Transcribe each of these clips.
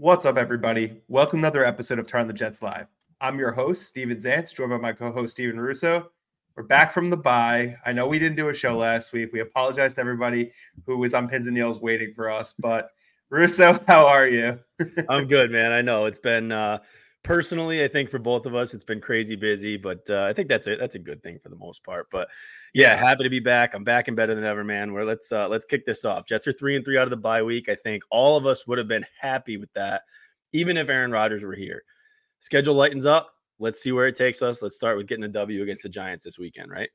What's up, everybody? Welcome to another episode of Turn the Jets Live. I'm your host, Steven Zantz, joined by my co-host Stephen Russo. We're back from the bye. I know we didn't do a show last week. We apologize to everybody who was on pins and needles waiting for us. But Russo, how are you? I'm good, man. I know it's been uh, personally, I think for both of us, it's been crazy busy, but uh, I think that's a that's a good thing for the most part. But yeah, happy to be back. I'm back and better than ever, man. Where let's uh, let's kick this off. Jets are three and three out of the bye week. I think all of us would have been happy with that, even if Aaron Rodgers were here. Schedule lightens up. Let's see where it takes us. Let's start with getting the W against the Giants this weekend, right?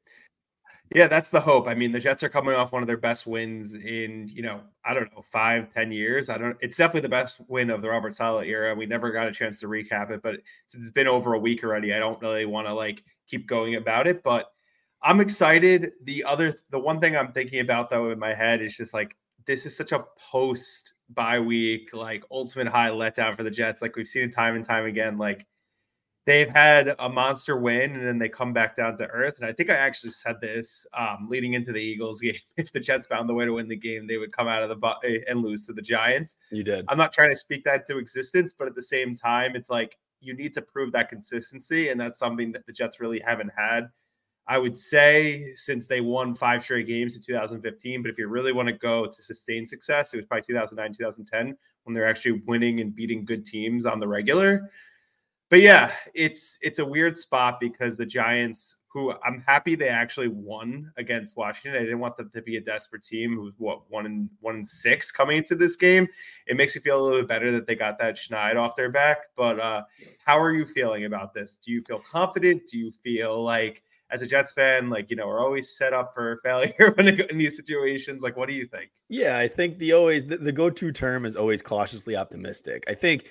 Yeah, that's the hope. I mean, the Jets are coming off one of their best wins in, you know, I don't know, five, ten years. I don't. It's definitely the best win of the Robert Saleh era. We never got a chance to recap it, but since it's been over a week already, I don't really want to like keep going about it. But I'm excited. The other, the one thing I'm thinking about though in my head is just like this is such a post bye week, like ultimate high letdown for the Jets. Like we've seen it time and time again. Like they've had a monster win and then they come back down to earth. And I think I actually said this um, leading into the Eagles game. If the Jets found the way to win the game, they would come out of the bu- eh, and lose to the Giants. You did. I'm not trying to speak that to existence, but at the same time, it's like you need to prove that consistency. And that's something that the Jets really haven't had. I would say since they won five straight games in 2015. But if you really want to go to sustain success, it was probably 2009, 2010 when they're actually winning and beating good teams on the regular but yeah, it's it's a weird spot because the Giants, who I'm happy they actually won against Washington. I didn't want them to be a desperate team who's what one and one and six coming into this game. It makes me feel a little bit better that they got that schneid off their back. But uh, how are you feeling about this? Do you feel confident? Do you feel like as a Jets fan, like you know, we're always set up for failure when in these situations. Like, what do you think? Yeah, I think the always the, the go-to term is always cautiously optimistic. I think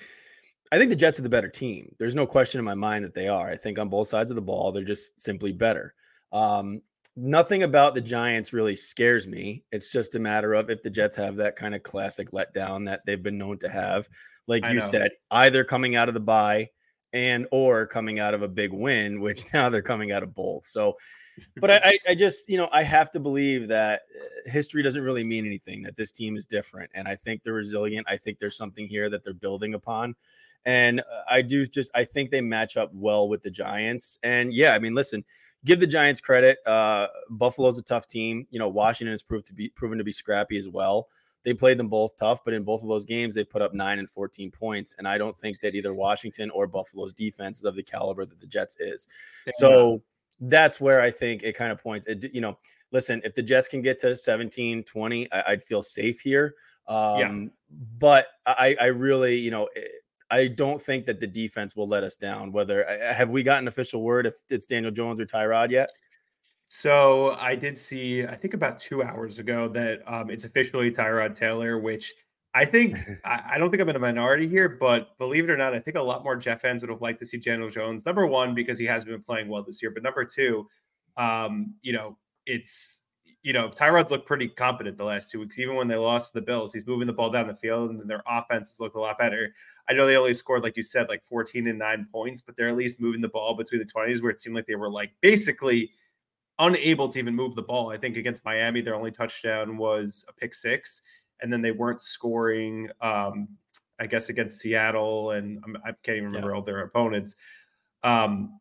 I think the Jets are the better team. There's no question in my mind that they are. I think on both sides of the ball, they're just simply better. Um, nothing about the Giants really scares me. It's just a matter of if the Jets have that kind of classic letdown that they've been known to have. Like you said, either coming out of the bye and or coming out of a big win, which now they're coming out of both. So, but I, I just, you know, I have to believe that uh, history doesn't really mean anything, that this team is different. And I think they're resilient. I think there's something here that they're building upon. And uh, I do just I think they match up well with the Giants. And yeah, I mean, listen, give the Giants credit. Uh, Buffalo's a tough team. You know, Washington has proved to be proven to be scrappy as well. They played them both tough, but in both of those games, they put up nine and 14 points. And I don't think that either Washington or Buffalo's defense is of the caliber that the Jets is. Yeah. So that's where I think it kind of points. It, you know, listen, if the Jets can get to 17, 20, I, would feel safe here. Um, yeah. But I, I really, you know, it, I don't think that the defense will let us down. Whether have we gotten official word if it's Daniel Jones or Tyrod yet? So I did see, I think about two hours ago, that um, it's officially Tyrod Taylor, which I think I, I, don't think I'm in a minority here, but believe it or not, I think a lot more Jets fans would have liked to see Daniel Jones. Number one, because he has been playing well this year, but number two, um, you know, it's you know, Tyrod's looked pretty competent the last two weeks. Even when they lost to the Bills, he's moving the ball down the field, and their offense has looked a lot better. I know they only scored, like you said, like 14 and nine points, but they're at least moving the ball between the 20s, where it seemed like they were like basically unable to even move the ball. I think against Miami, their only touchdown was a pick six, and then they weren't scoring. Um, I guess against Seattle, and I'm, I can not even remember yeah. all their opponents. Um,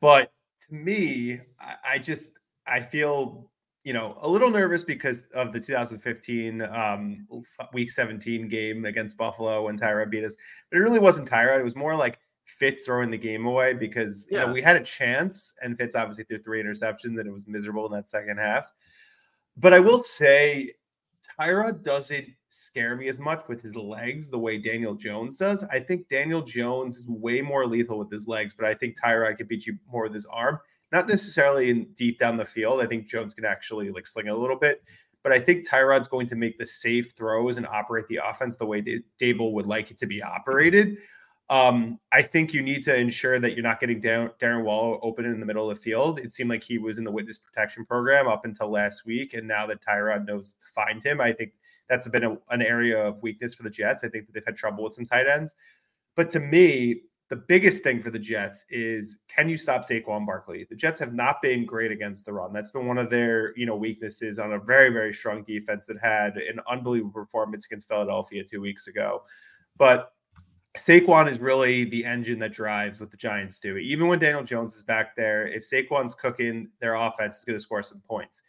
but to me, I, I just I feel you know, a little nervous because of the 2015 um, Week 17 game against Buffalo when Tyrod beat us. But it really wasn't Tyrod. It was more like Fitz throwing the game away because yeah. you know, we had a chance, and Fitz obviously threw three interceptions, and it was miserable in that second half. But I will say, Tyrod doesn't scare me as much with his legs the way Daniel Jones does. I think Daniel Jones is way more lethal with his legs, but I think Tyrod could beat you more with his arm not necessarily in deep down the field. I think Jones can actually like sling it a little bit, but I think Tyrod's going to make the safe throws and operate the offense the way Daboll would like it to be operated. Um, I think you need to ensure that you're not getting down, Darren Waller open in the middle of the field. It seemed like he was in the witness protection program up until last week, and now that Tyrod knows to find him, I think that's been a, an area of weakness for the Jets. I think that they've had trouble with some tight ends. But to me, the biggest thing for the Jets is can you stop Saquon Barkley? The Jets have not been great against the run. That's been one of their, you know, weaknesses on a very, very strong defense that had an unbelievable performance against Philadelphia two weeks ago. But Saquon is really the engine that drives what the Giants do. Even when Daniel Jones is back there, if Saquon's cooking, their offense is going to score some points.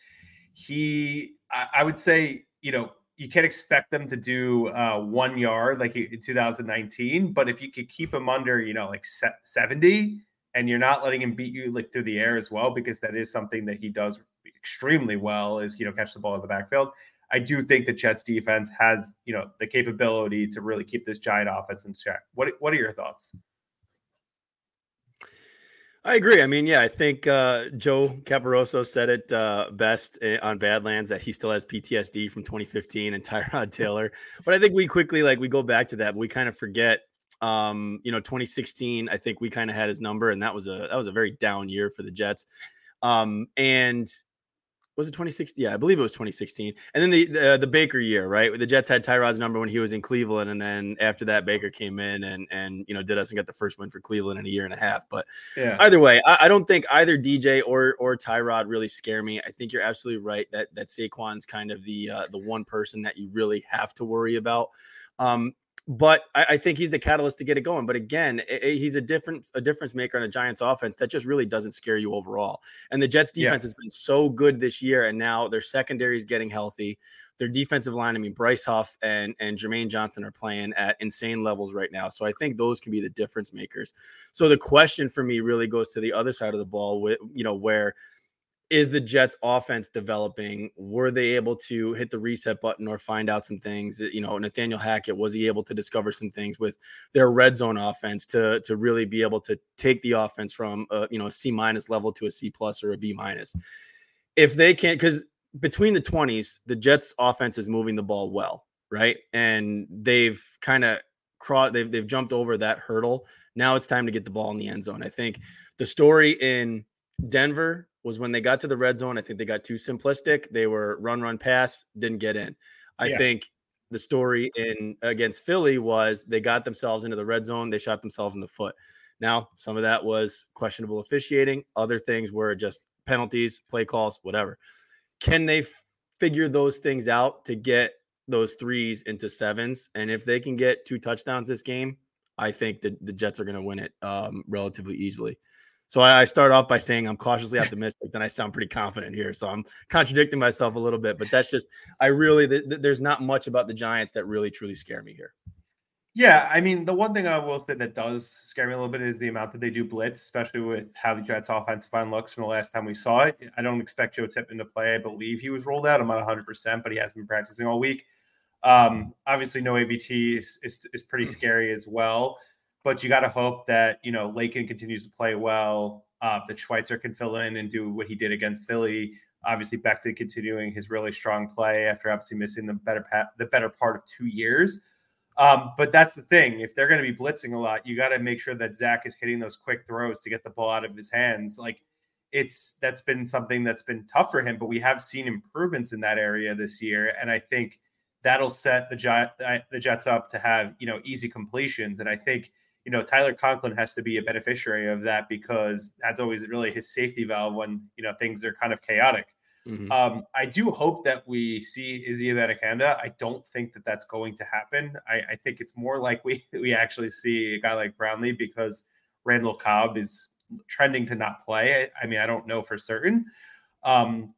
He, I, I would say, you know, you can't expect them to do uh, one yard like in 2019, but if you could keep him under, you know, like 70 and you're not letting him beat you like through the air as well, because that is something that he does extremely well is, you know, catch the ball in the backfield. I do think the Jets defense has, you know, the capability to really keep this giant offense in check. What what are your thoughts? I agree. I mean, yeah, I think uh, Joe Caparoso said it uh, best eh, on Badlands that he still has PTSD from 2015 and Tyrod Taylor. But I think we quickly like we go back to that, but we kind of forget. Um, you know, 2016. I think we kind of had his number, and that was a that was a very down year for the Jets. Um, and was it 2016? Yeah, I believe it was 2016. And then the the, the Baker year, right? The Jets had Tyrod's number when he was in Cleveland, and then after that, Baker came in and and you know did us and got the first win for Cleveland in a year and a half. But yeah. either way, I, I, don't think either DJ or or Tyrod really scare me. I think you're absolutely right that that Saquon's kind of the uh, the one person that you really have to worry about. Um, but I, I, think he's the catalyst to get it going. But again, it, it, he's a different a difference maker on a Giants offense that just really doesn't scare you overall. And the Jets defense yeah. has been so good this year, and now their secondary is getting healthy. Their defensive line, I mean, Bryce Huff and and Jermaine Johnson are playing at insane levels right now. So I think those can be the difference makers. So the question for me really goes to the other side of the ball, with you know where is the Jets offense developing? Were they able to hit the reset button or find out some things? You know, Nathaniel Hackett was he able to discover some things with their red zone offense to to really be able to take the offense from a you know a C minus level to a C plus or a B minus? If they can't, because between the twenties, the Jets offense is moving the ball well, right? And they've kind of crossed, they've they've jumped over that hurdle. Now it's time to get the ball in the end zone. I think the story in Denver was when they got to the red zone. I think they got too simplistic. They were run, run, pass, didn't get in. I yeah. think the story in against Philly was they got themselves into the red zone. They shot themselves in the foot. Now, some of that was questionable officiating. Other things were just penalties, play calls, whatever. Can they f- figure those things out to get those threes into sevens? And if they can get two touchdowns this game, I think that the Jets are going to win it um, relatively easily. So I, start off by saying I'm cautiously optimistic. then I sound pretty confident here. So I'm contradicting myself a little bit, but that's just I really th- th- there's not much about the Giants that really truly scare me here. Yeah, I mean the one thing I will say that does scare me a little bit is the amount that they do blitz, especially with how the Jets' offensive line looks from the last time we saw it. I don't expect Joe Tippmann to play. I believe he was rolled out. I'm not 100, percent but he has been practicing all week. Um, obviously, no AVT is, is, is pretty scary as well but you got to hope that you know Laken continues to play well. Uh, that Schweitzer can fill in and do what he did against Philly. Obviously, Becton continuing his really strong play after obviously missing the better pa- the better part of two years. Um, but that's the thing. If they're going to be blitzing a lot, you got to make sure that Zach is hitting those quick throws to get the ball out of his hands. Like it's that's been something that's been tough for him, but we have seen improvements in that area this year, and I think that'll set the Jet the Jets up to have you know easy completions. And I think you know, Tyler Conklin has to be a beneficiary of that because that's always really his safety valve when, you know, things are kind of chaotic. Mm-hmm. Um, I do hope that we see Izzy Abanikanda. I don't think that that's going to happen. I, I, think it's more like we we actually see a guy like Brownlee because Randall Cobb is trending to not play. I, I mean, I don't know for certain. Um,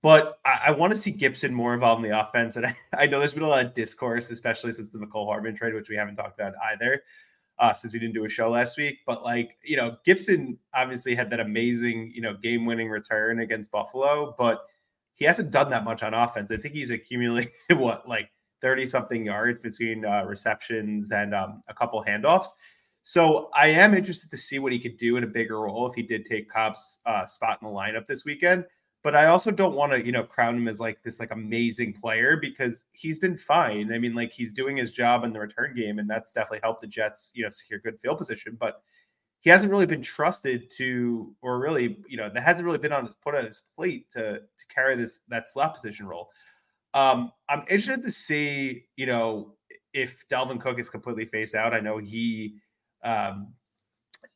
but I, I want to see Gipson more involved in the offense. And I, I, know there's been a lot of discourse, especially since the Mecole Hardman trade, which we haven't talked about either uh, since we didn't do a show last week. But like, you know, Gipson obviously had that amazing, you know, game winning return against Buffalo, but he hasn't done that much on offense. I think he's accumulated what, like 30 something yards between uh, receptions and um, a couple handoffs. So I am interested to see what he could do in a bigger role if he did take Cobb's uh, spot in the lineup this weekend but I also don't want to, you know, crown him as like this like amazing player because he's been fine. I mean, like he's doing his job in the return game, and that's definitely helped the Jets, you know, secure good field position. But he hasn't really been trusted to, or really, you know, that hasn't really been on his put on his plate to to carry this that slot position role. Um, I'm interested to see, you know, if Dalvin Cook is completely phased out. I know he um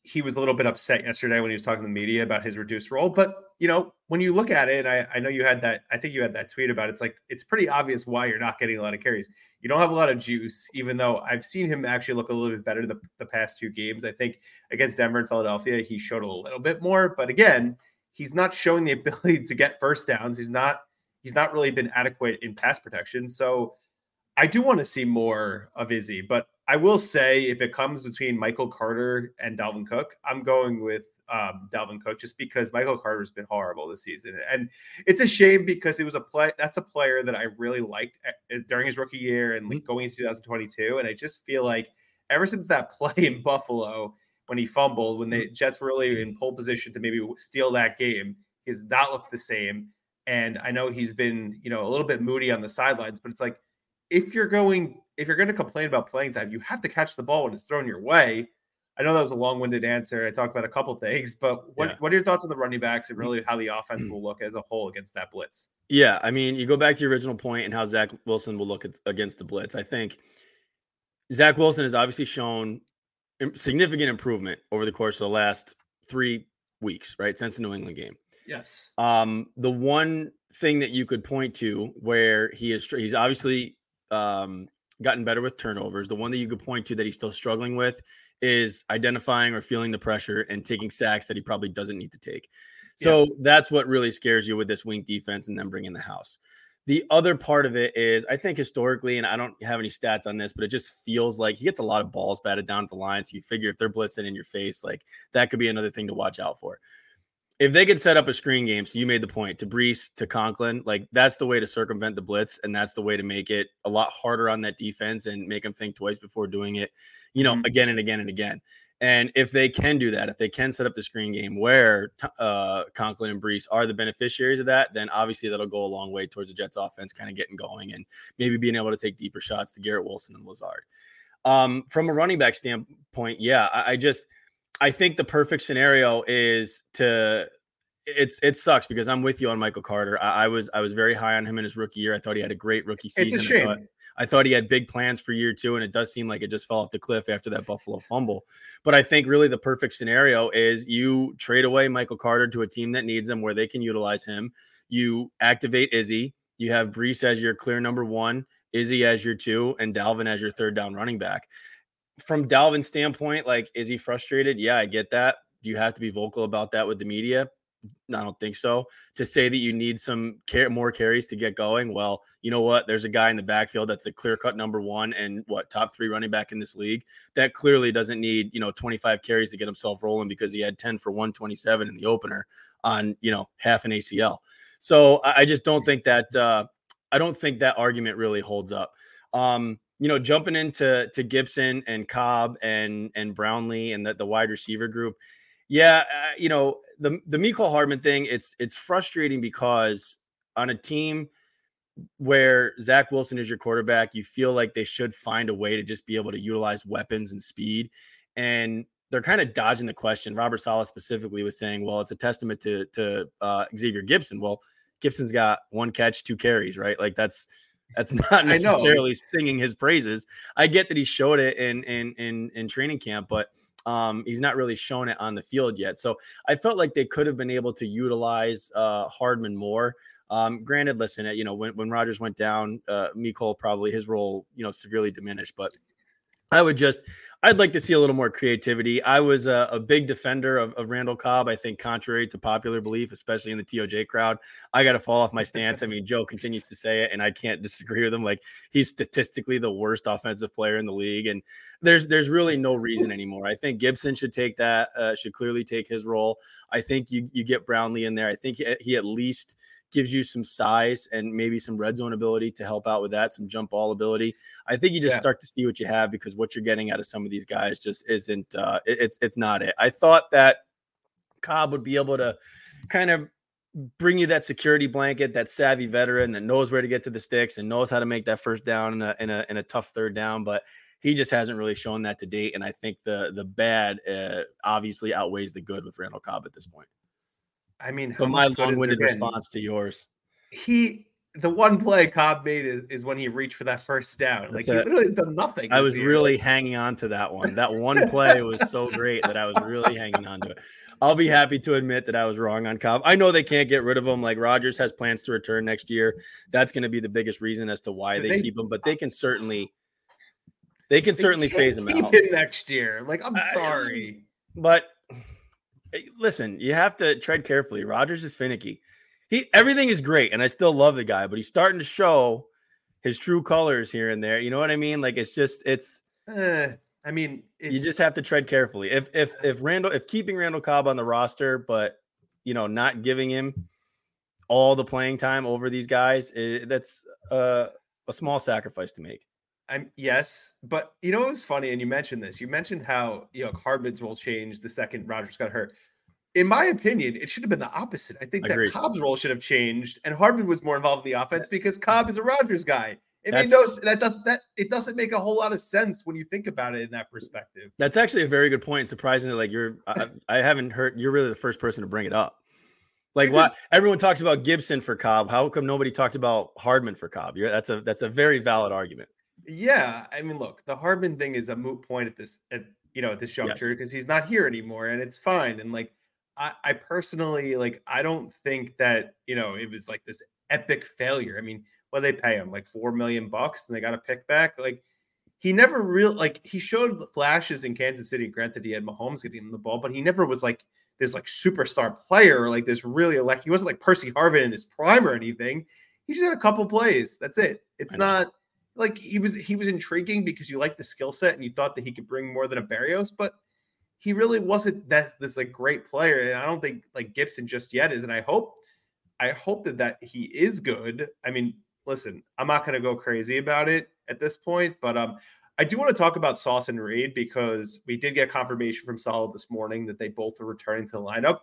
he was a little bit upset yesterday when he was talking to the media about his reduced role. But you know, when you look at it, I, I know you had that. I think you had that tweet about it. it's like it's pretty obvious why you're not getting a lot of carries. You don't have a lot of juice, even though I've seen him actually look a little bit better the, the past two games. I think against Denver and Philadelphia, he showed a little bit more. But again, he's not showing the ability to get first downs. He's not he's not really been adequate in pass protection. So I do want to see more of Izzy, but I will say if it comes between Michael Carter and Dalvin Cook, I'm going with um, Dalvin Cook just because Michael Carter's been horrible this season, and it's a shame because it was a play. That's a player that I really liked eh, during his rookie year and like mm-hmm. going into 2022, and I just feel like ever since that play in Buffalo when he fumbled, when the mm-hmm. Jets were really in pole position to maybe steal that game, he has not looked the same. And I know he's been, you know, a little bit moody on the sidelines, but it's like if you're going if you're going to complain about playing time, you have to catch the ball when it's thrown your way. I know that was a long-winded answer. I talked about a couple things, but what, yeah. what are your thoughts on the running backs and really how the offense will look as a whole against that blitz? Yeah, I mean, you go back to your original point and how Zach Wilson will look at, against the blitz. I think Zach Wilson has obviously shown significant improvement over the course of the last three weeks, right, since the New England game. Yes. Um, the one thing that you could point to where he is, he's obviously um, gotten better with turnovers. The one that you could point to that he's still struggling with is identifying or feeling the pressure and taking sacks that he probably doesn't need to take. So yeah. that's what really scares you with this Wink defense and then bringing the house. The other part of it is, I think historically, and I don't have any stats on this, but it just feels like he gets a lot of balls batted down at the line. So you figure if they're blitzing in your face, like that could be another thing to watch out for if they could set up a screen game, so you made the point to Breece to Conklin, like that's the way to circumvent the blitz, and that's the way to make it a lot harder on that defense and make them think twice before doing it, you know, mm-hmm. again and again and again. And if they can do that, if they can set up the screen game where uh, Conklin and Breece are the beneficiaries of that, then obviously that'll go a long way towards the Jets offense kind of getting going and maybe being able to take deeper shots to Garrett Wilson and Lazard. Um, from a running back standpoint, yeah, I, I just – I think the perfect scenario is to it's it sucks because I'm with you on Michael Carter. I, I, was I was very high on him in his rookie year. I thought he had a great rookie season. It's a shame. I thought, I thought he had big plans for year two, and it does seem like it just fell off the cliff after that Buffalo fumble. But I think really the perfect scenario is you trade away Michael Carter to a team that needs him, where they can utilize him. You activate Izzy. You have Breece as your clear number one, Izzy as your two, and Dalvin as your third down running back from Dalvin's standpoint, like, is he frustrated? Yeah, I get that. Do you have to be vocal about that with the media? I don't think so. To say that you need some care, more carries to get going, well, you know what? There's a guy in the backfield that's the clear cut number one and what top three running back in this league that clearly doesn't need you know 25 carries to get himself rolling because he had 10 for 127 in the opener on you know half an ACL. So I just don't think that uh, I don't think that argument really holds up. Um, you know, jumping into to Gipson and Cobb and and Brownlee and the, the wide receiver group, yeah, uh, you know, the the Mecole Hardman thing, it's it's frustrating because on a team where Zach Wilson is your quarterback, you feel like they should find a way to just be able to utilize weapons and speed. And they're kind of dodging the question. Robert Saleh specifically was saying, well, it's a testament to to uh, Xavier Gipson. Well, Gipson's got one catch, two carries, right? Like that's that's not necessarily singing his praises. I get that he showed it in in in in training camp, but um, he's not really shown it on the field yet. So I felt like they could have been able to utilize uh, Hardman more. Um, granted, listen, it you know, when, when Rodgers went down, uh, Mecole probably his role, you know, severely diminished, but I would just, I'd like to see a little more creativity. I was a, a big defender of, of, Randall Cobb. I think, contrary to popular belief, especially in the TOJ crowd, I got to fall off my stance. I mean, Joe continues to say it, and I can't disagree with him. Like he's statistically the worst offensive player in the league, and there's there's really no reason anymore. I think Gipson should take that, uh, should clearly take his role. I think you you get Brownlee in there. I think he, he at least gives you some size and maybe some red zone ability to help out with that, some jump ball ability. I think you just yeah. start to see what you have because what you're getting out of some of these guys just isn't uh, it, it's it's not it. I thought that Cobb would be able to kind of bring you that security blanket, that savvy veteran that knows where to get to the sticks and knows how to make that first down in a in a, in a tough third down, but he just hasn't really shown that to date. And I think the the bad uh, obviously outweighs the good with Randall Cobb at this point. I mean, so my long-winded response to yours. He the one play Cobb made is, is when he reached for that first down. Like he literally done nothing. I was year. really hanging on to that one. That one play was so great that I was really hanging on to it. I'll be happy to admit that I was wrong on Cobb. I know they can't get rid of him. Like Rodgers has plans to return next year. That's going to be the biggest reason as to why they, they, keep him. But they can certainly, they can they certainly phase him out. Him next year. Like I'm sorry, I, but listen, you have to tread carefully. Rodgers is finicky. He everything is great, and I still love the guy, but he's starting to show his true colors here and there. You know what I mean? Like it's just it's. Uh, I mean, you just have to tread carefully. If if if Randall, if keeping Randall Cobb on the roster, but you know, not giving him all the playing time over these guys, it, eh, that's a, a small sacrifice to make. I'm yes, but you know it was funny, and you mentioned this. You mentioned how you know Hardman's role changed the second Rodgers got hurt. In my opinion, it should have been the opposite. I think Agreed. that Cobb's role should have changed, and Hardman was more involved in the offense because Cobb is a Rodgers guy. It made no that doesn't that it doesn't make a whole lot of sense when you think about it in that perspective. That's actually a very good point. Surprisingly, like you're, I, I haven't heard you're really the first person to bring it up. Like what everyone talks about Gipson for Cobb. How come nobody talked about Hardman for Cobb? You're, that's a that's a very valid argument. Yeah, I mean, look, the Hardman thing is a moot point at this, at you know, at this juncture because yes. he's not here anymore, and it's fine. And like, I, I personally like, I don't think that you know it was like this epic failure. I mean, what they pay him like four million bucks, and they got a pick back. Like, he never real like he showed flashes in Kansas City. Granted, he had Mahomes getting him the ball, but he never was like this like superstar player or like this really elect. He wasn't like Percy Harvin in his prime or anything. He just had a couple plays. That's it. It's not like he was he was intriguing because you liked the skill set and you thought that he could bring more than a Barrios, but he really wasn't that's this like great player. And I don't think like Gipson just yet is. And I hope I hope that that he is good. I mean, listen, I'm not gonna go crazy about it at this point, but um I do want to talk about Sauce and Reed because we did get confirmation from Saleh this morning that they both are returning to the lineup.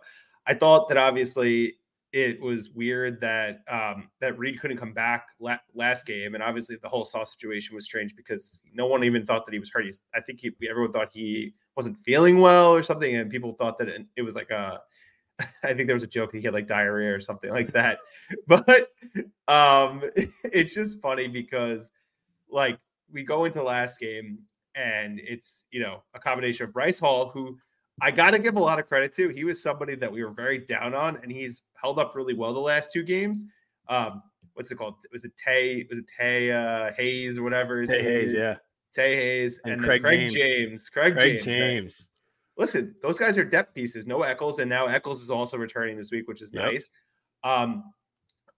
I thought that obviously it was weird that um, that Reed couldn't come back la- last game, and obviously the whole Sauce situation was strange because no one even thought that he was hurt. He's, I think he, everyone thought he wasn't feeling well or something, and people thought that it, it was like a. I think there was a joke he had like diarrhea or something like that, but um, it's just funny because like we go into last game and it's you know a combination of Bryce Hall who I got to give a lot of credit to. He was somebody that we were very down on, and he's held up really well the last two games. Um, what's it called? Was it Tae? Was it Tae uh, Hayes or whatever? Tae Hayes, yeah. Tae Hayes and, and Craig, Craig James. James. Craig, Craig James. James. Listen, those guys are depth pieces. No Echols, and now Echols is also returning this week, which is yep. nice. Um,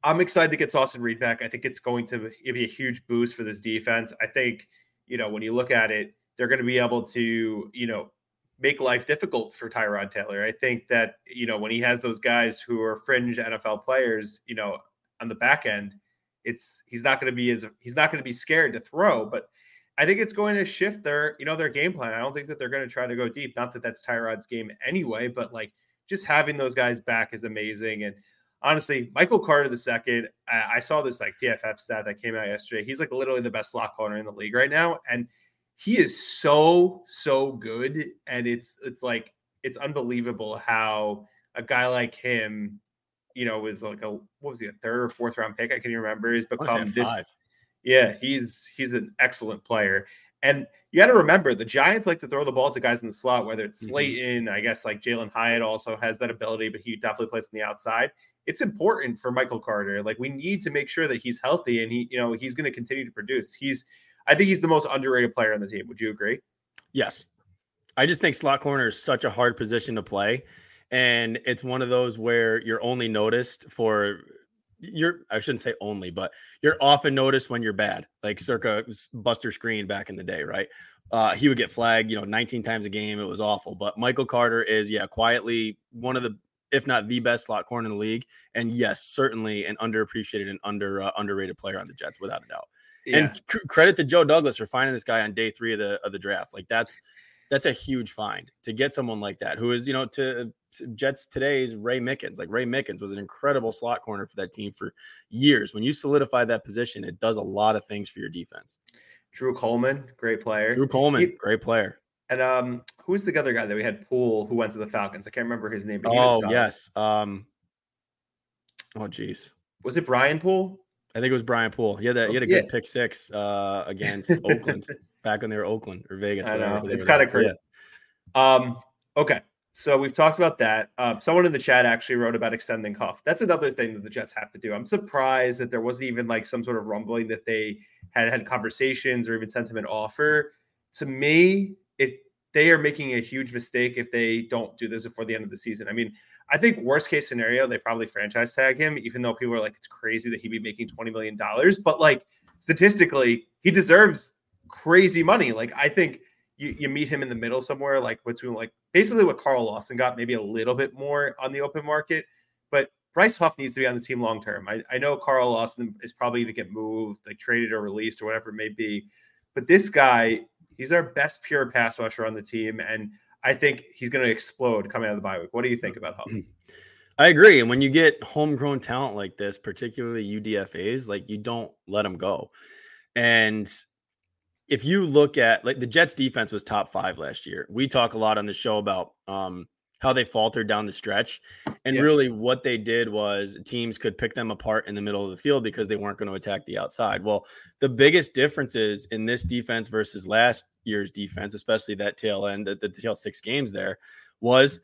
I'm excited to get Sauce and Reed back. I think it's going to be a huge boost for this defense. I think, you know, when you look at it, they're going to be able to, you know, make life difficult for Tyrod Taylor. I think that, you know, when he has those guys who are fringe NFL players, you know, on the back end, it's he's not going to be as he's not going to be scared to throw, but I think it's going to shift their, you know, their game plan. I don't think that they're going to try to go deep. Not that that's Tyrod's game anyway, but like just having those guys back is amazing. And honestly, Michael Carter the second, I, I saw this like PFF stat that came out yesterday. He's like literally the best slot corner in the league right now, and he is so so good and it's it's like it's unbelievable how a guy like him you know was like a what was he a third or fourth round pick i can even remember he's become this yeah he's he's an excellent player and you got to remember the giants like to throw the ball to guys in the slot whether it's mm-hmm. slayton i guess like Jalin hyatt also has that ability but he definitely plays on the outside it's important for michael carter like we need to make sure that he's healthy and he you know he's going to continue to produce he's I think he's the most underrated player on the team. Would you agree? Yes. I just think slot corner is such a hard position to play. And it's one of those where you're only noticed for you're I shouldn't say only, but you're often noticed when you're bad, like circa Buster Skrine back in the day, right? Uh, he would get flagged, you know, 19 times a game. It was awful. But Michael Carter is, yeah, quietly one of the, if not the best slot corner in the league, and yes, certainly an underappreciated and under uh, underrated player on the Jets, without a doubt. Yeah. And c- credit to Joe Douglas for finding this guy on day three of the of the draft. Like that's that's a huge find to get someone like that who is you know to, to, Jets today's Ray Mickens. Like Ray Mickens was an incredible slot corner for that team for years. When you solidify that position, it does a lot of things for your defense. Drew Coleman, great player. Drew Coleman, he, great player. And um, who's the other guy that we had? Poole, who went to the Falcons. I can't remember his name. oh yes. Um. Oh geez. Was it Brian Poole? I think it was Brian Poole. He had that. He had a Yeah. good pick six uh, against Oakland back when they were Oakland or Vegas. I know it's kind of crazy. Um, okay, so we've talked about that. Um, someone in the chat actually wrote about extending Huff. That's another thing that the Jets have to do. I'm surprised that there wasn't even like some sort of rumbling that they had had conversations or even sent him an offer. To me, if they are making a huge mistake if they don't do this before the end of the season. I mean, I think worst case scenario, they probably franchise tag him, even though people are like, it's crazy that he'd be making $20 million. But like statistically, he deserves crazy money. Like, I think you, you meet him in the middle somewhere, like between like basically what Carl Lawson got, maybe a little bit more on the open market. But Bryce Huff needs to be on the team long term. I, I know Carl Lawson is probably going to get moved, like traded or released or whatever it may be. But this guy, he's our best pure pass rusher on the team. And I think he's going to explode coming out of the bye week. What do you think about Huff? I agree. And when you get homegrown talent like this, particularly UDFA's, like you don't let them go. And if you look at like the Jets defense was top five last year. We talk a lot on the show about um, how they faltered down the stretch. And Yeah. really what they did was teams could pick them apart in the middle of the field because they weren't going to attack the outside. Well, the biggest differences in this defense versus last year's defense, especially that tail end, the, the tail six games there, was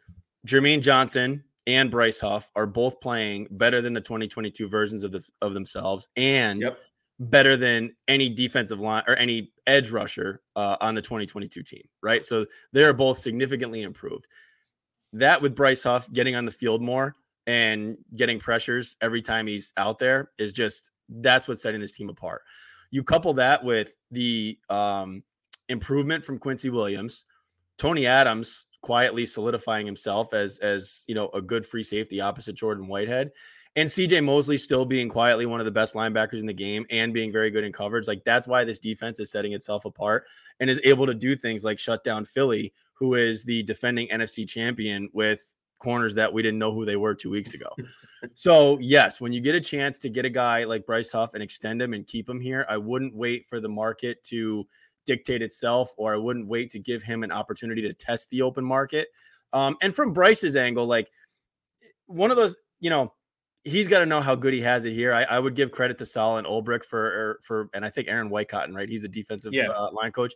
Jermaine Johnson and Bryce Huff are both playing better than the 2022 versions of the of themselves and Yep. Better than any defensive line or any edge rusher uh, on the 2022 team, right? So they're both significantly improved. That with Bryce Huff getting on the field more and getting pressures every time he's out there is just that's what's setting this team apart. You couple that with the um, improvement from Quincy Williams, Tony Adams quietly solidifying himself as as you know a good free safety opposite Jordan Whitehead, and CJ Mosley still being quietly one of the best linebackers in the game and being very good in coverage. Like that's why this defense is setting itself apart and is able to do things like shut down Philly, who is the defending NFC champion with corners that we didn't know who they were two weeks ago. so yes, when you get a chance to get a guy like Bryce Huff and extend him and keep him here, I wouldn't wait for the market to dictate itself, or I wouldn't wait to give him an opportunity to test the open market. Um, and from Bryce's angle, like one of those, you know, he's got to know how good he has it here. I, I would give credit to Sal and Ulbrich for, er, for, and I think Aaron Whitecotton, right? He's a defensive Yeah. uh, line coach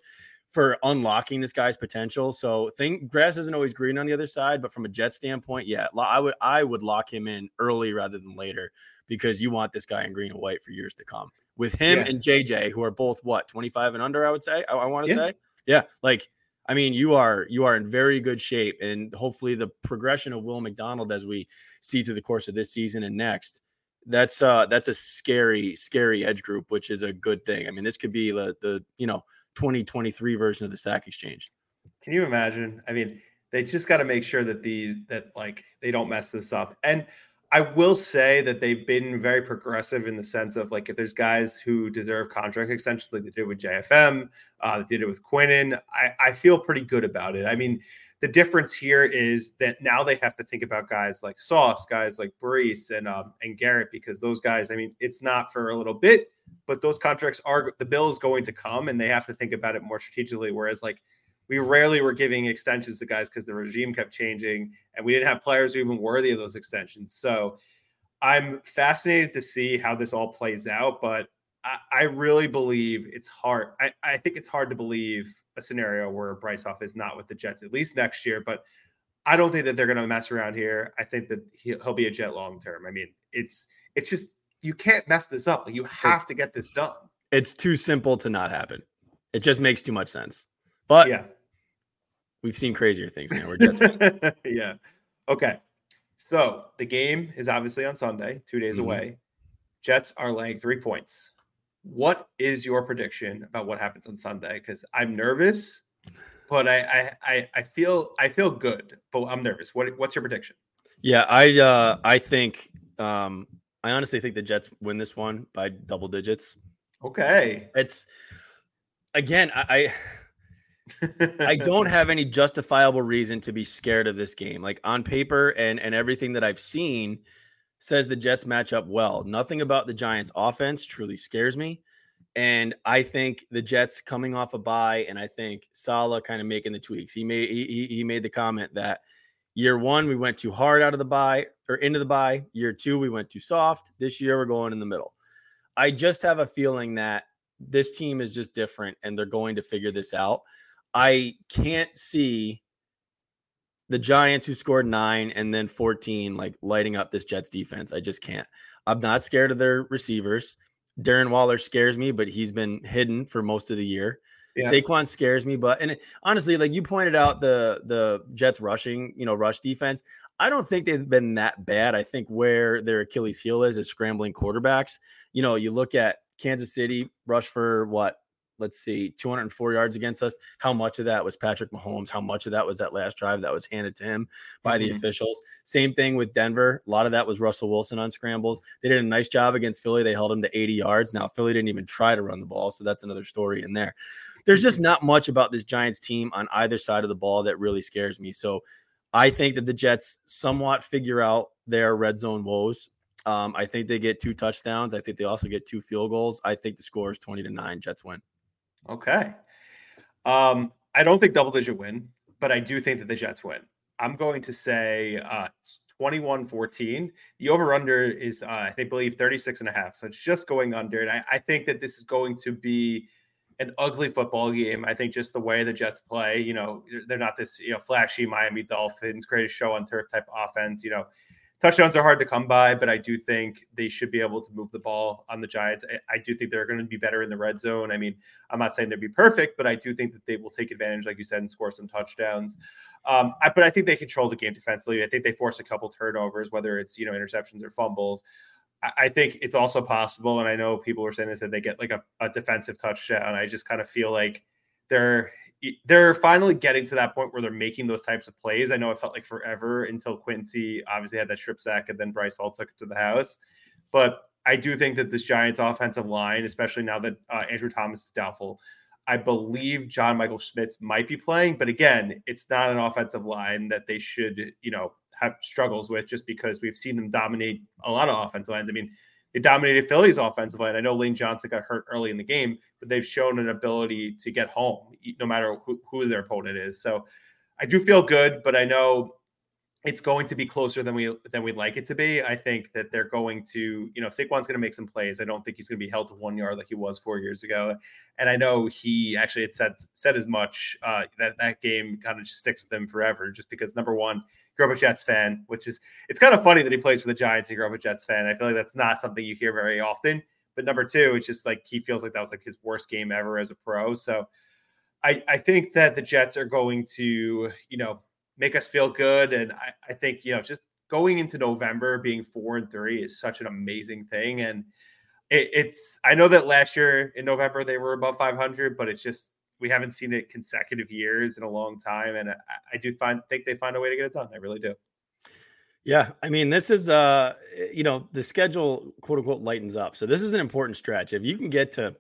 for unlocking this guy's potential. So thing grass isn't always green on the other side, but from a jet standpoint, yeah, I would I would lock him in early rather than later because you want this guy in green and white for years to come. With him Yeah. and JJ, who are both what 25 and under, I would say. I, I want to Yeah. say. Yeah. Like, I mean, you are you are in very good shape. And hopefully the progression of Will McDonald as we see through the course of this season and next. That's uh that's a scary, scary edge group, which is a good thing. I mean, this could be the the you know 2023 version of the sack exchange. Can you imagine? I mean, they just got to make sure that these that like they don't mess this up. And I will say that they've been very progressive in the sense of like if there's guys who deserve contract extensions, like they did with JFM, uh, they did it with Quinnen. I, I feel pretty good about it. I mean, the difference here is that now they have to think about guys like Sauce, guys like Breece and um, and Garrett, because those guys, I mean, it's not for a little bit, but those contracts are the bill is going to come, and they have to think about it more strategically. Whereas like we rarely were giving extensions to guys because the regime kept changing and we didn't have players who even worthy of those extensions. So I'm fascinated to see how this all plays out, but I, I really believe it's hard. I, I think it's hard to believe a scenario where Bryce Huff is not with the Jets at least next year, but I don't think that they're going to mess around here. I think that he'll, he'll be a Jet long term. I mean, it's it's just you can't mess this up. Like you have to get this done. It's too simple to not happen. It just makes too much sense. But Yeah. We've seen crazier things, man. We're Jets yeah. Okay. So the game is obviously on Sunday, two days Mhm. away. Jets are laying three points. What is your prediction about what happens on Sunday? Because I'm nervous, but I, I I I feel I feel good, but I'm nervous. What what's your prediction? Yeah, I uh I think um I honestly think the Jets win this one by double digits. Okay. It's again, I I, I don't have any justifiable reason to be scared of this game. Like on paper and and everything that I've seen says the Jets match up well. Nothing about the Giants offense truly scares me. And I think the Jets coming off a bye, and I think Saleh kind of making the tweaks. He made he, he he made the comment that year one we went too hard out of the bye or into the bye. Year two we went too soft. This year we're going in the middle. I just have a feeling that this team is just different and they're going to figure this out. I can't see the Giants who scored nine and then 14 like lighting up this Jets defense. I just can't. I'm not scared of their receivers. Darren Waller scares me, but he's been hidden for most of the year. Yeah. Saquon scares me, but and it, honestly, like you pointed out, the the Jets rushing, you know, rush defense. I don't think they've been that bad. I think where their Achilles heel is is scrambling quarterbacks. You know, you look at Kansas City rush for what let's see, 204 yards against us. How much of that was Patrick Mahomes? How much of that was that last drive that was handed to him by mm-hmm. the officials? Same thing with Denver. A lot of that was Russell Wilson on scrambles. They did a nice job against Philly. They held him to 80 yards. Now, Philly didn't even try to run the ball. So that's another story in there. There's just not much about this Giants team on either side of the ball that really scares me. So I think that the Jets somewhat figure out their red zone woes. Um, I think they get two touchdowns. I think they also get two field goals. I think the score is 20 to 9. Jets win. Okay. Um, I don't think double digit win, but I do think that the Jets win. I'm going to say uh, 21 14. The over under is, uh, I think, believe 36 and a half. So it's just going under. And I, I think that this is going to be an ugly football game. I think just the way the Jets play, you know, they're not this, you know, flashy Miami Dolphins, greatest show on turf type offense. You know, touchdowns are hard to come by, but I do think they should be able to move the ball on the Giants. I, I, do think they're going to be better in the red zone. I mean, I'm not saying they'd be perfect, but I do think that they will take advantage, like you said, and score some touchdowns. Um, I, but I think they control the game defensively. I think they force a couple turnovers, whether it's you know interceptions or fumbles. I, I think it's also possible, and I know people were saying this that they get like a, a defensive touchdown. I just kind of feel like they're they're finally getting to that point where they're making those types of plays. I know it felt like forever until Quincy obviously had that strip sack and then Bryce Hall took it to the house. But I do think that this Giants offensive line, especially now that uh, Andrew Thomas is doubtful, I believe John Michael Schmitz might be playing. But again, it's not an offensive line that they should, you know, have struggles with just because we've seen them dominate a lot of offensive lines. I mean, they dominated Philly's offensive line. I know Lane Johnson got hurt early in the game, but they've shown an ability to get home no matter who, who their opponent is. So I do feel good, but I know it's going to be closer than we than we'd like it to be. I think that they're going to, you know, Saquon's going to make some plays. I don't think he's going to be held to one yard like he was four years ago. And I know he actually had said said as much uh, that that game kind of just sticks with him forever, just because number one, grew up a Jets fan, which is it's kind of funny that he plays for the Giants. He grew up a Jets fan. I feel like that's not something you hear very often. But number two, it's just like he feels like that was like his worst game ever as a pro. So I, I think that the Jets are going to, you know, make us feel good. And I, I think, you know, just going into November being four and three is such an amazing thing. And it, it's I know that last year in November they were above 500, but it's just we haven't seen it consecutive years in a long time, and I, I do find think they find a way to get it done. I really do. Yeah, I mean, this is uh, you know, the schedule quote unquote lightens up. So this is an important stretch. If you can get to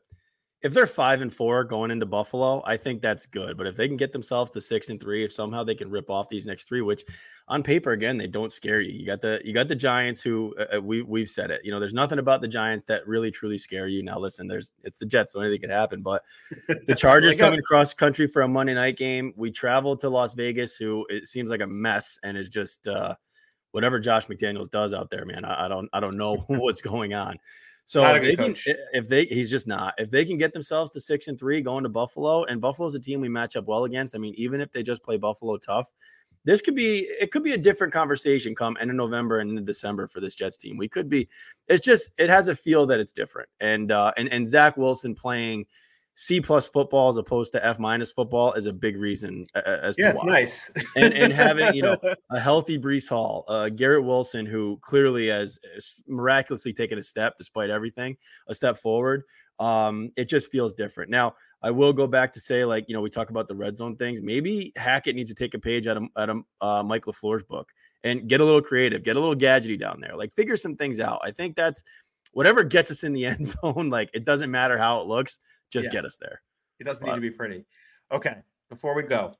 if they're five and four going into Buffalo, I think that's good. But if they can get themselves to six and three, if somehow they can rip off these next three, which on paper again they don't scare you. You got the you got the Giants who uh, uh we we've said it. You know, there's nothing about the Giants that really truly scare you. Now listen, there's it's the Jets, so anything could happen. But the Chargers coming cross country for a Monday night game. We travel to Las Vegas, who it seems like a mess and is just uh, whatever Josh McDaniels does out there, man. I, I don't I don't know what's going on. So if they can, if they, he's just not. If they can get themselves to six and three, going to Buffalo, and Buffalo's a team we match up well against. I mean, even if they just play Buffalo tough, this could be it could be a different conversation come end of November and in December for this Jets team. We could be it's just it has a feel that it's different. And uh and and Zach Wilson playing C plus football as opposed to F minus football is a big reason as yeah, to why. nice. and and having you know a healthy Breece Hall, uh, Garrett Wilson, who clearly has miraculously taken a step despite everything, a step forward. Um, it just feels different. Now, I will go back to say, like, you know, we talk about the red zone things. Maybe Hackett needs to take a page out of, out of uh, Mike LaFleur's book and get a little creative, get a little gadgety down there, like figure some things out. I think that's whatever gets us in the end zone. Like, it doesn't matter how it looks, just yeah. get us there. It doesn't but, need to be pretty. Okay. Before we go,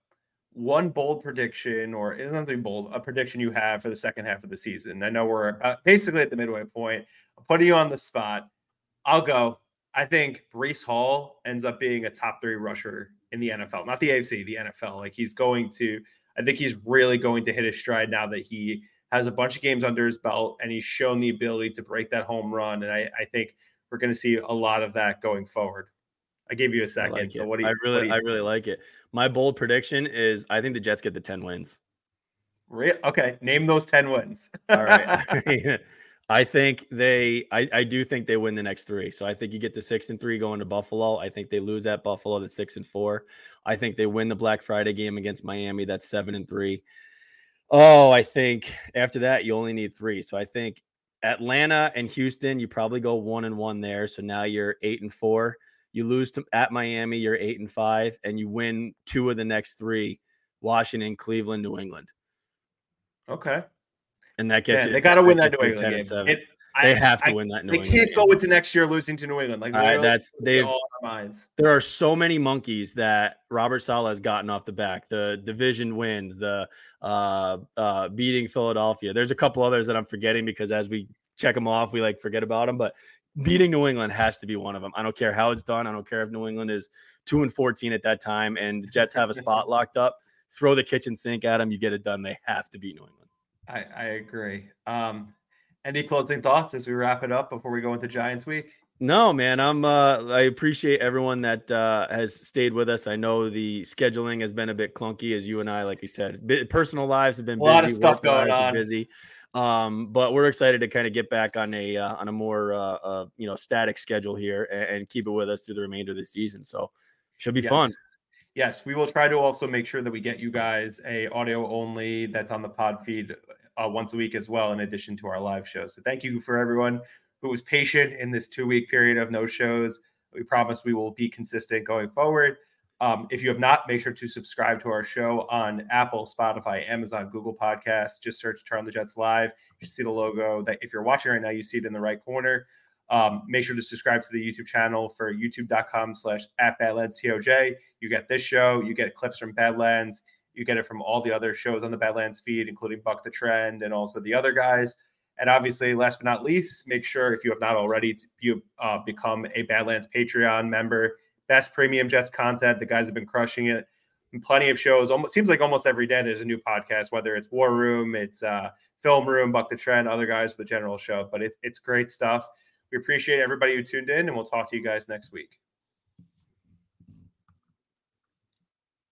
one bold prediction, or it doesn't have to be bold, a prediction you have for the second half of the season. I know we're uh, basically at the midway point. I'm putting you on the spot. I'll go. I think Breece Hall ends up being a top three rusher in the NFL, not the AFC, the NFL. Like he's going to, I think he's really going to hit his stride now that he has a bunch of games under his belt and he's shown the ability to break that home run. And I, I think we're going to see a lot of that going forward. I gave you a second. Like so what do you? I really, you, I really like it. My bold prediction is I think the Jets get the ten wins. Real? okay, name those ten wins. All right. I think they I, I do think they win the next three. So I think you get the six and three going to Buffalo. I think they lose at Buffalo that's six and four. I think they win the Black Friday game against Miami. That's seven and three. Oh, I think after that you only need three. So I think Atlanta and Houston, you probably go one and one there. So now you're eight and four. You lose to at Miami, you're eight and five, and you win two of the next three: Washington, Cleveland, New England. Okay. And that gets Man, you. they got to win that New England game. It, they I, have to I, win that New they England. can't game. go into next year losing to New England. Like uh, that's they've all our minds. There are so many monkeys that Robert Saleh has gotten off the back. The division wins, the uh, uh, beating Philadelphia. There's a couple others that I'm forgetting because as we check them off, we like forget about them. But beating New England has to be one of them. I don't care how it's done. I don't care if New England is two and 14 at that time and the Jets have a spot locked up. Throw the kitchen sink at them. You get it done. They have to beat New England. I, I agree. Um, any closing thoughts as we wrap it up before we go into Giants week? No, man. I'm. Uh, I appreciate everyone that uh, has stayed with us. I know the scheduling has been a bit clunky, as you and I, like we said, personal lives have been a busy, lot of stuff going on. Busy, um, but we're excited to kind of get back on a uh, on a more uh, uh, you know static schedule here and, and, keep it with us through the remainder of the season. So should be yes. fun. Yes, we will try to also make sure that we get you guys a audio only that's on the pod feed uh, once a week as well, in addition to our live shows. So thank you for everyone who was patient in this two week period of no shows. We promise we will be consistent going forward. Um, if you have not, make sure to subscribe to our show on Apple, Spotify, Amazon, Google Podcasts. Just search Turn on the Jets Live. You see the logo that if you're watching right now, you see it in the right corner. Um, make sure to subscribe to the YouTube channel for youtube.com slash at Badlands TOJ. You get this show, you get clips from Badlands, you get it from all the other shows on the Badlands feed, including Buck the Trend and also the other guys. And obviously, last but not least, make sure if you have not already, you uh, become a Badlands Patreon member. Best premium Jets content. The guys have been crushing it. And plenty of shows. Almost seems like almost every day there's a new podcast, whether it's War Room, it's uh, Film Room, Buck the Trend, other guys for the general show. But it's it's great stuff. We appreciate everybody who tuned in, and we'll talk to you guys next week.